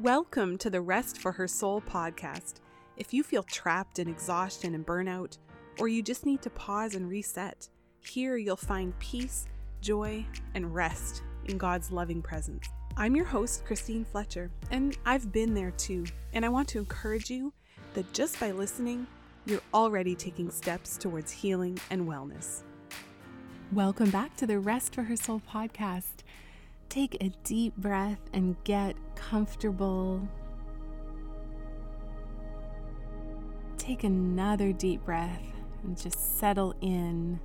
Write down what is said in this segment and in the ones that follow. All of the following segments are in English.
Welcome to the Rest for Her Soul podcast. If you feel trapped in exhaustion and burnout, or you just need to pause and reset, here you'll find peace, joy, and rest in God's loving presence. I'm your host, Christine Fletcher, and I've been there too. And I want to encourage you that just by listening, you're already taking steps towards healing and wellness. Welcome back to the Rest for Her Soul podcast. Take a deep breath and get comfortable. Take another deep breath and just settle in.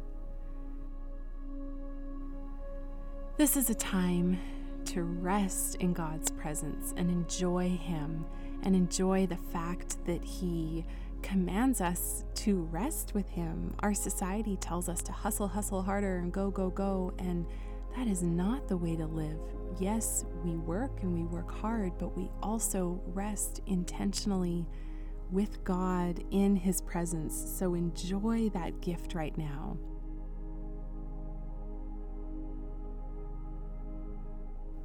This is a time to rest in God's presence and enjoy Him and enjoy the fact that He commands us to rest with Him. Our society tells us to hustle, hustle harder and go, go, go. And that is not the way to live. Yes, we work and we work hard, but we also rest intentionally with God in His presence. So enjoy that gift right now.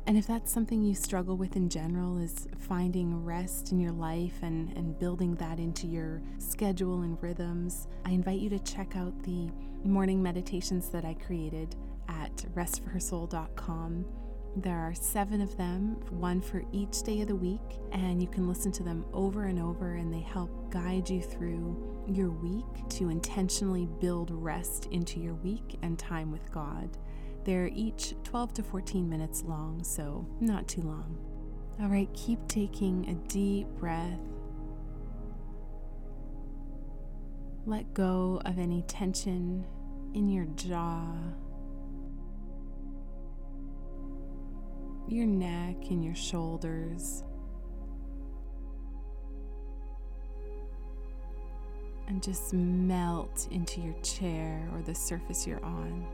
And if that's something you struggle with in general, is finding rest in your life and, and building that into your schedule and rhythms, I invite you to check out the morning meditations that I created at restforhersoul.com. There are seven of them, one for each day of the week, and you can listen to them over and over, and they help guide you through your week to intentionally build rest into your week and time with God. They're each 12 to 14 minutes long, so not too long. All right, keep taking a deep breath. Let go of any tension in your jaw your neck and your shoulders. And just melt into your chair or the surface you're on.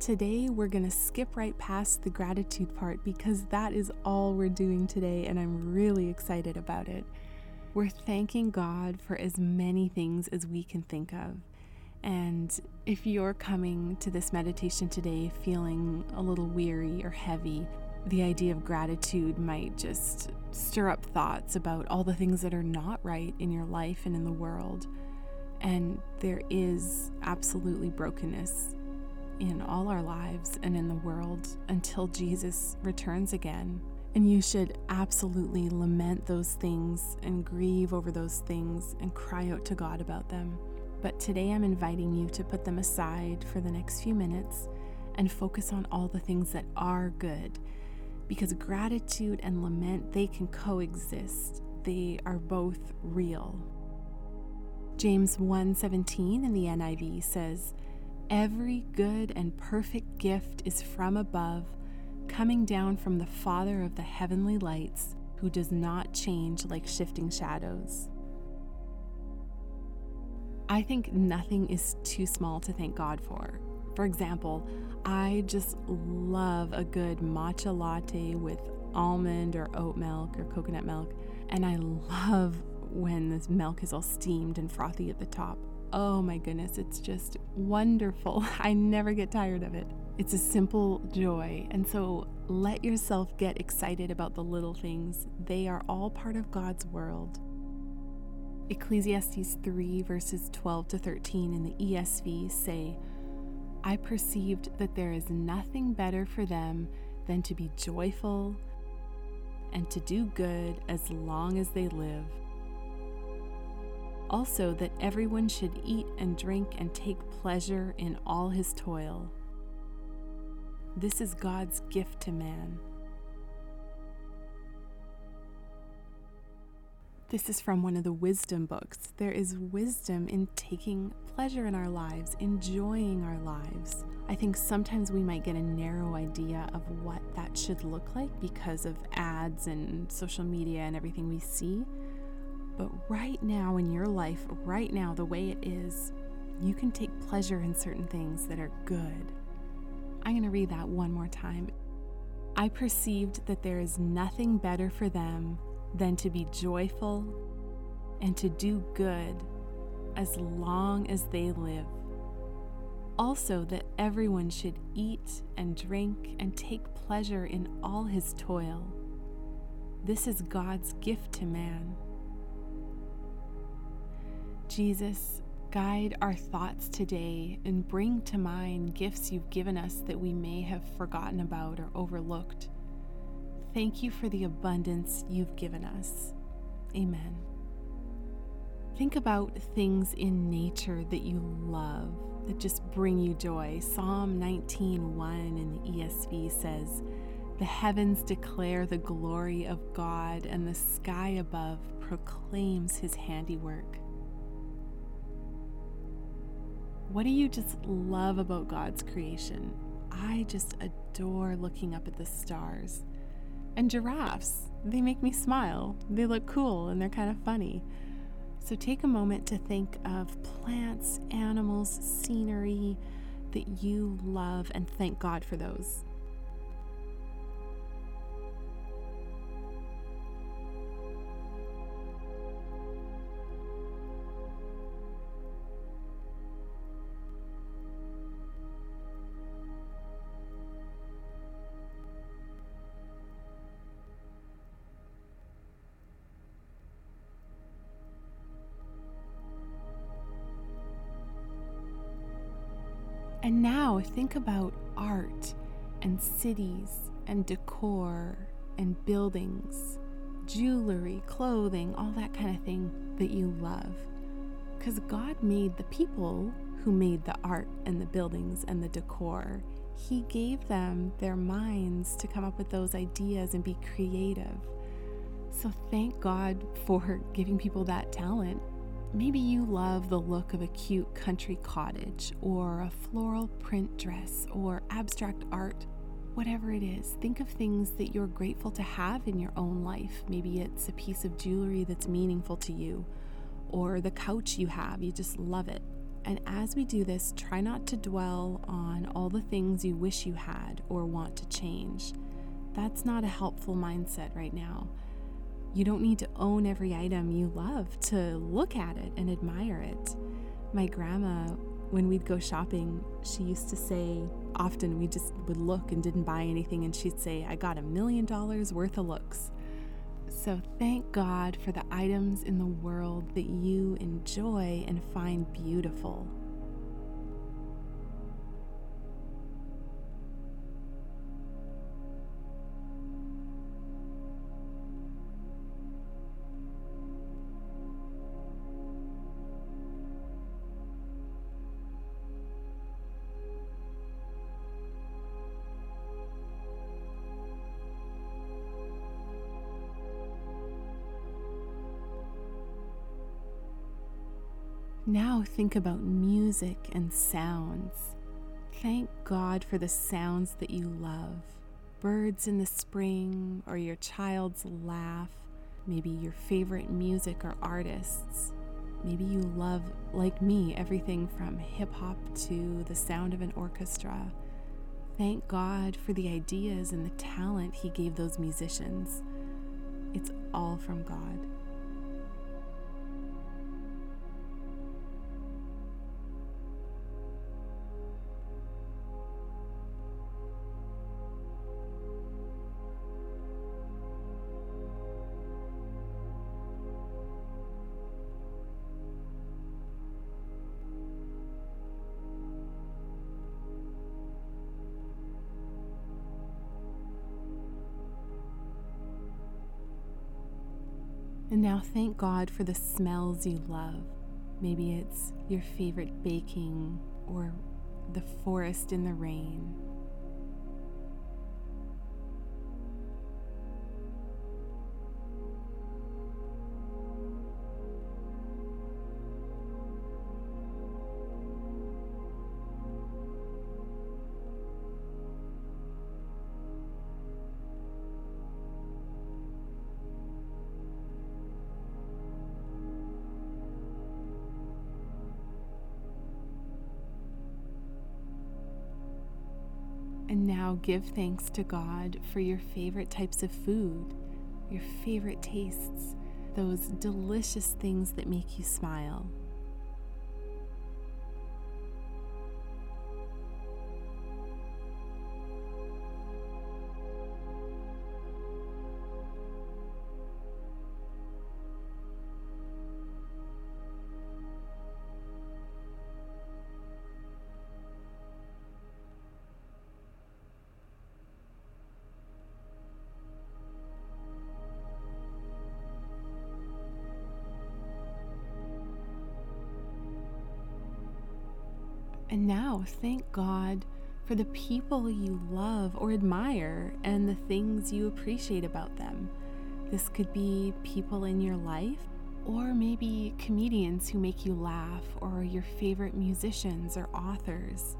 Today, we're going to skip right past the gratitude part because that is all we're doing today, and I'm really excited about it. We're thanking God for as many things as we can think of. And if you're coming to this meditation today feeling a little weary or heavy, the idea of gratitude might just stir up thoughts about all the things that are not right in your life and in the world. And there is absolutely brokenness in all our lives and in the world until Jesus returns again. And you should absolutely lament those things and grieve over those things and cry out to God about them. But today I'm inviting you to put them aside for the next few minutes and focus on all the things that are good. Because gratitude and lament, they can coexist. They are both real. James 1:17 in the NIV says, "Every good and perfect gift is from above, coming down from the Father of the heavenly lights, who does not change like shifting shadows." I think nothing is too small to thank God for. For example, I just love a good matcha latte with almond or oat milk or coconut milk, and I love when this milk is all steamed and frothy at the top. Oh my goodness, it's just wonderful. I never get tired of it. It's a simple joy, and so let yourself get excited about the little things. They are all part of God's world. Ecclesiastes 3, verses 12 to 13 in the ESV say, I perceived that there is nothing better for them than to be joyful and to do good as long as they live. Also, that everyone should eat and drink and take pleasure in all his toil. This is God's gift to man. This is from one of the wisdom books. There is wisdom in taking pleasure in our lives, enjoying our lives. I think sometimes we might get a narrow idea of what that should look like because of ads and social media and everything we see. But right now in your life, right now, the way it is, you can take pleasure in certain things that are good. I'm going to read that one more time. I perceived that there is nothing better for them than to be joyful and to do good as long as they live. also that everyone should eat and drink and take pleasure in all his toil. This is God's gift to man. Jesus, guide our thoughts today and bring to mind gifts you've given us that we may have forgotten about or overlooked. Thank you for the abundance you've given us. Amen. Think about things in nature that you love, that just bring you joy. Psalm 19:1 in the ESV says, "The heavens declare the glory of God, and the sky above proclaims his handiwork." What do you just love about God's creation? I just adore looking up at the stars. And giraffes, they make me smile. They look cool and they're kind of funny. So take a moment to think of plants, animals, scenery that you love and thank God for those. And now think about art and cities and decor and buildings, jewelry, clothing, all that kind of thing that you love. Because God made the people who made the art and the buildings and the decor. He gave them their minds to come up with those ideas and be creative. So thank God for giving people that talent Maybe you love the look of a cute country cottage, or a floral print dress, or abstract art. Whatever it is, think of things that you're grateful to have in your own life. Maybe it's a piece of jewelry that's meaningful to you, or the couch you have, you just love it. And as we do this, try not to dwell on all the things you wish you had or want to change. That's not a helpful mindset right now. You don't need to own every item you love to look at it and admire it. My grandma, when we'd go shopping, she used to say, often we just would look and didn't buy anything, and she'd say, I got a million dollars worth of looks. So thank God for the items in the world that you enjoy and find beautiful. Now think about music and sounds. Thank God for the sounds that you love birds in the spring, or your child's laugh, maybe your favorite music or artists. Maybe you love, like me, everything from hip hop to the sound of an orchestra. Thank God for the ideas and the talent He gave those musicians. It's all from God. And now thank God for the smells you love. Maybe it's your favorite baking or the forest in the rain And now give thanks to God for your favorite types of food, your favorite tastes, those delicious things that make you smile. And now thank God for the people you love or admire and the things you appreciate about them. This could be people in your life, or maybe comedians who make you laugh, or your favorite musicians or authors.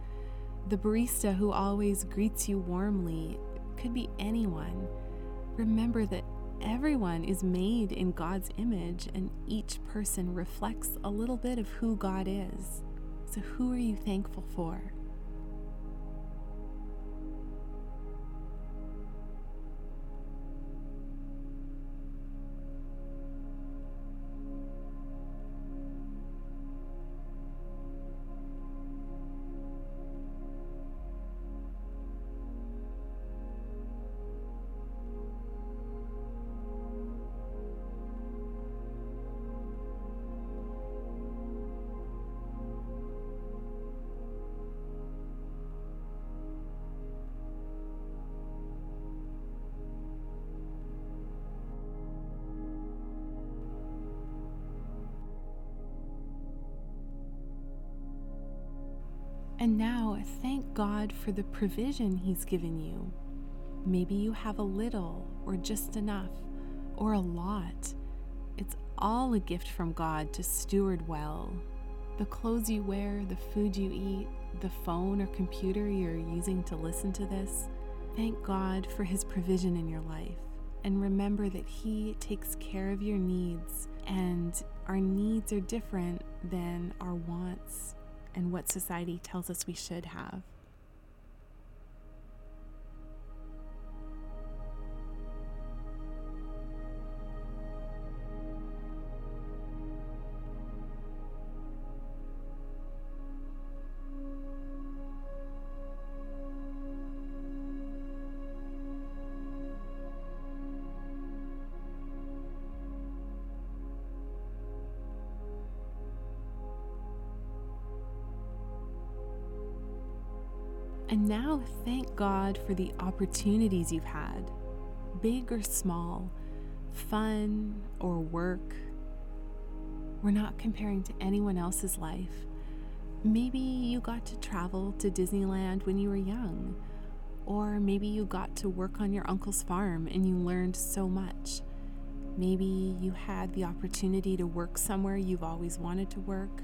The barista who always greets you warmly could be anyone. Remember that everyone is made in God's image, and each person reflects a little bit of who God is. So, who are you thankful for? And now thank God for the provision He's given you. Maybe you have a little, or just enough, or a lot. It's all a gift from God to steward well. The clothes you wear, the food you eat, the phone or computer you're using to listen to this, thank God for His provision in your life. And remember that He takes care of your needs, and our needs are different than our wants and what society tells us we should have. And now thank God for the opportunities you've had, big or small, fun or work. We're not comparing to anyone else's life. Maybe you got to travel to Disneyland when you were young, or maybe you got to work on your uncle's farm and you learned so much. Maybe you had the opportunity to work somewhere you've always wanted to work,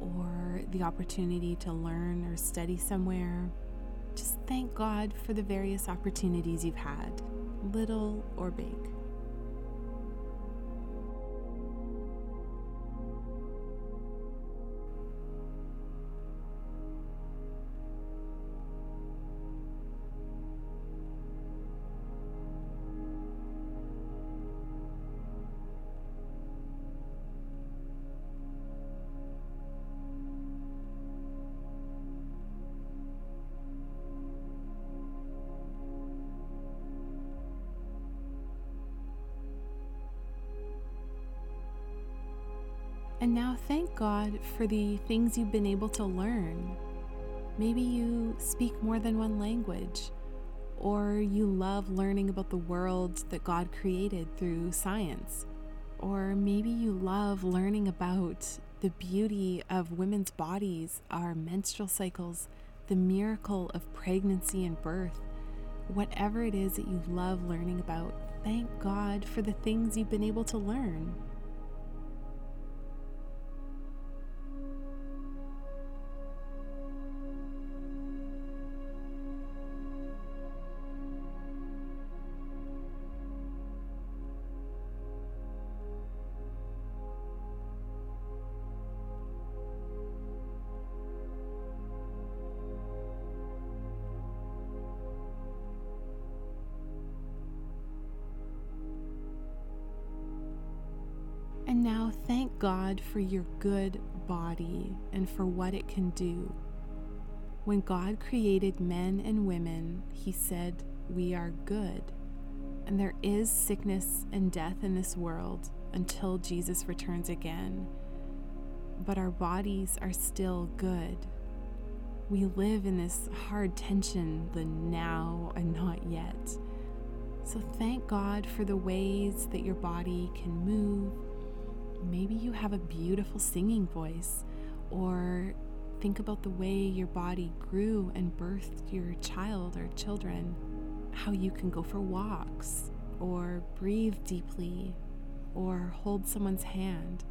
or the opportunity to learn or study somewhere. Just thank God for the various opportunities you've had, little or big. And now thank God for the things you've been able to learn. Maybe you speak more than one language, or you love learning about the world that God created through science, or maybe you love learning about the beauty of women's bodies, our menstrual cycles, the miracle of pregnancy and birth. Whatever it is that you love learning about, thank God for the things you've been able to learn. And now thank God for your good body and for what it can do. When God created men and women, He said, We are good. And there is sickness and death in this world until Jesus returns again. But our bodies are still good. We live in this hard tension, the now and not yet. So thank God for the ways that your body can move Maybe you have a beautiful singing voice, or Think about the way your body grew and birthed your child or children, how you can go for walks, or breathe deeply, or hold someone's hand.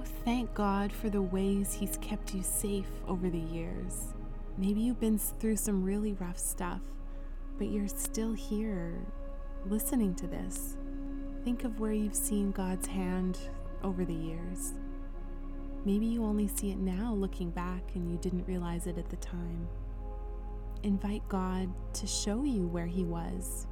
Thank God for the ways He's kept you safe over the years. Maybe you've been through some really rough stuff, but you're still here listening to this. Think of where you've seen God's hand over the years. Maybe you only see it now looking back and you didn't realize it at the time. Invite God to show you where He was,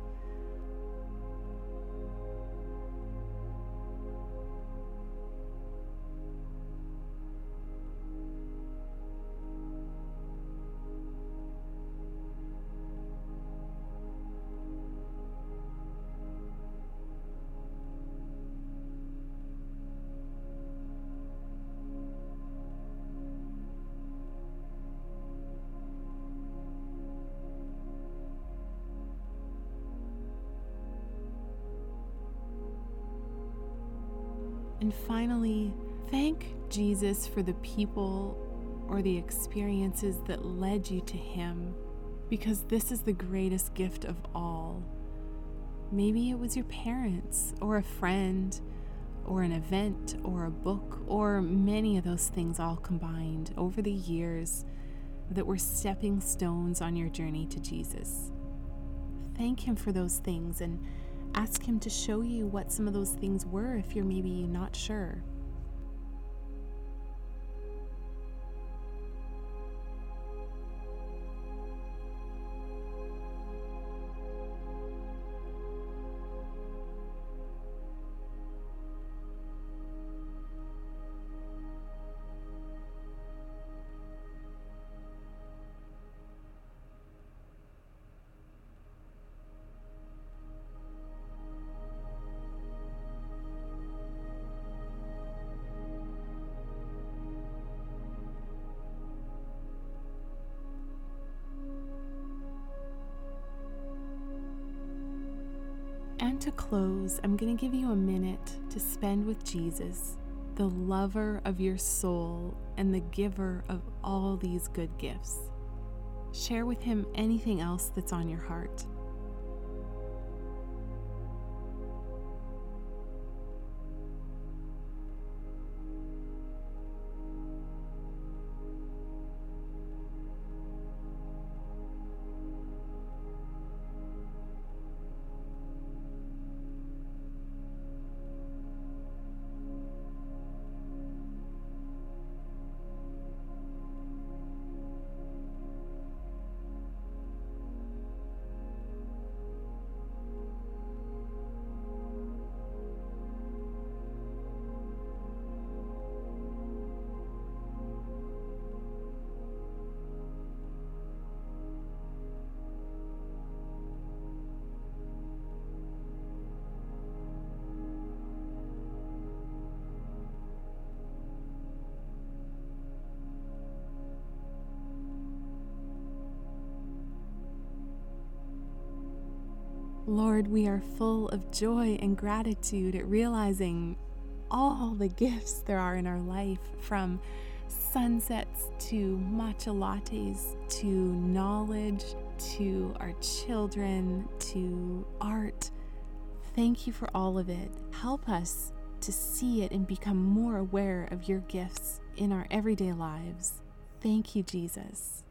And finally, thank Jesus for the people or the experiences that led you to Him, because this is the greatest gift of all. Maybe it was your parents, or a friend, or an event, or a book, or many of those things all combined over the years that were stepping stones on your journey to Jesus. Thank Him for those things and Ask Him to show you what some of those things were if you're maybe not sure. To close, I'm going to give you a minute to spend with Jesus, the lover of your soul and the giver of all these good gifts. Share with him anything else that's on your heart. Lord, we are full of joy and gratitude at realizing all the gifts there are in our life from sunsets to matcha lattes to knowledge to our children to art. Thank you for all of it. Help us to see it and become more aware of your gifts in our everyday lives. Thank you, Jesus.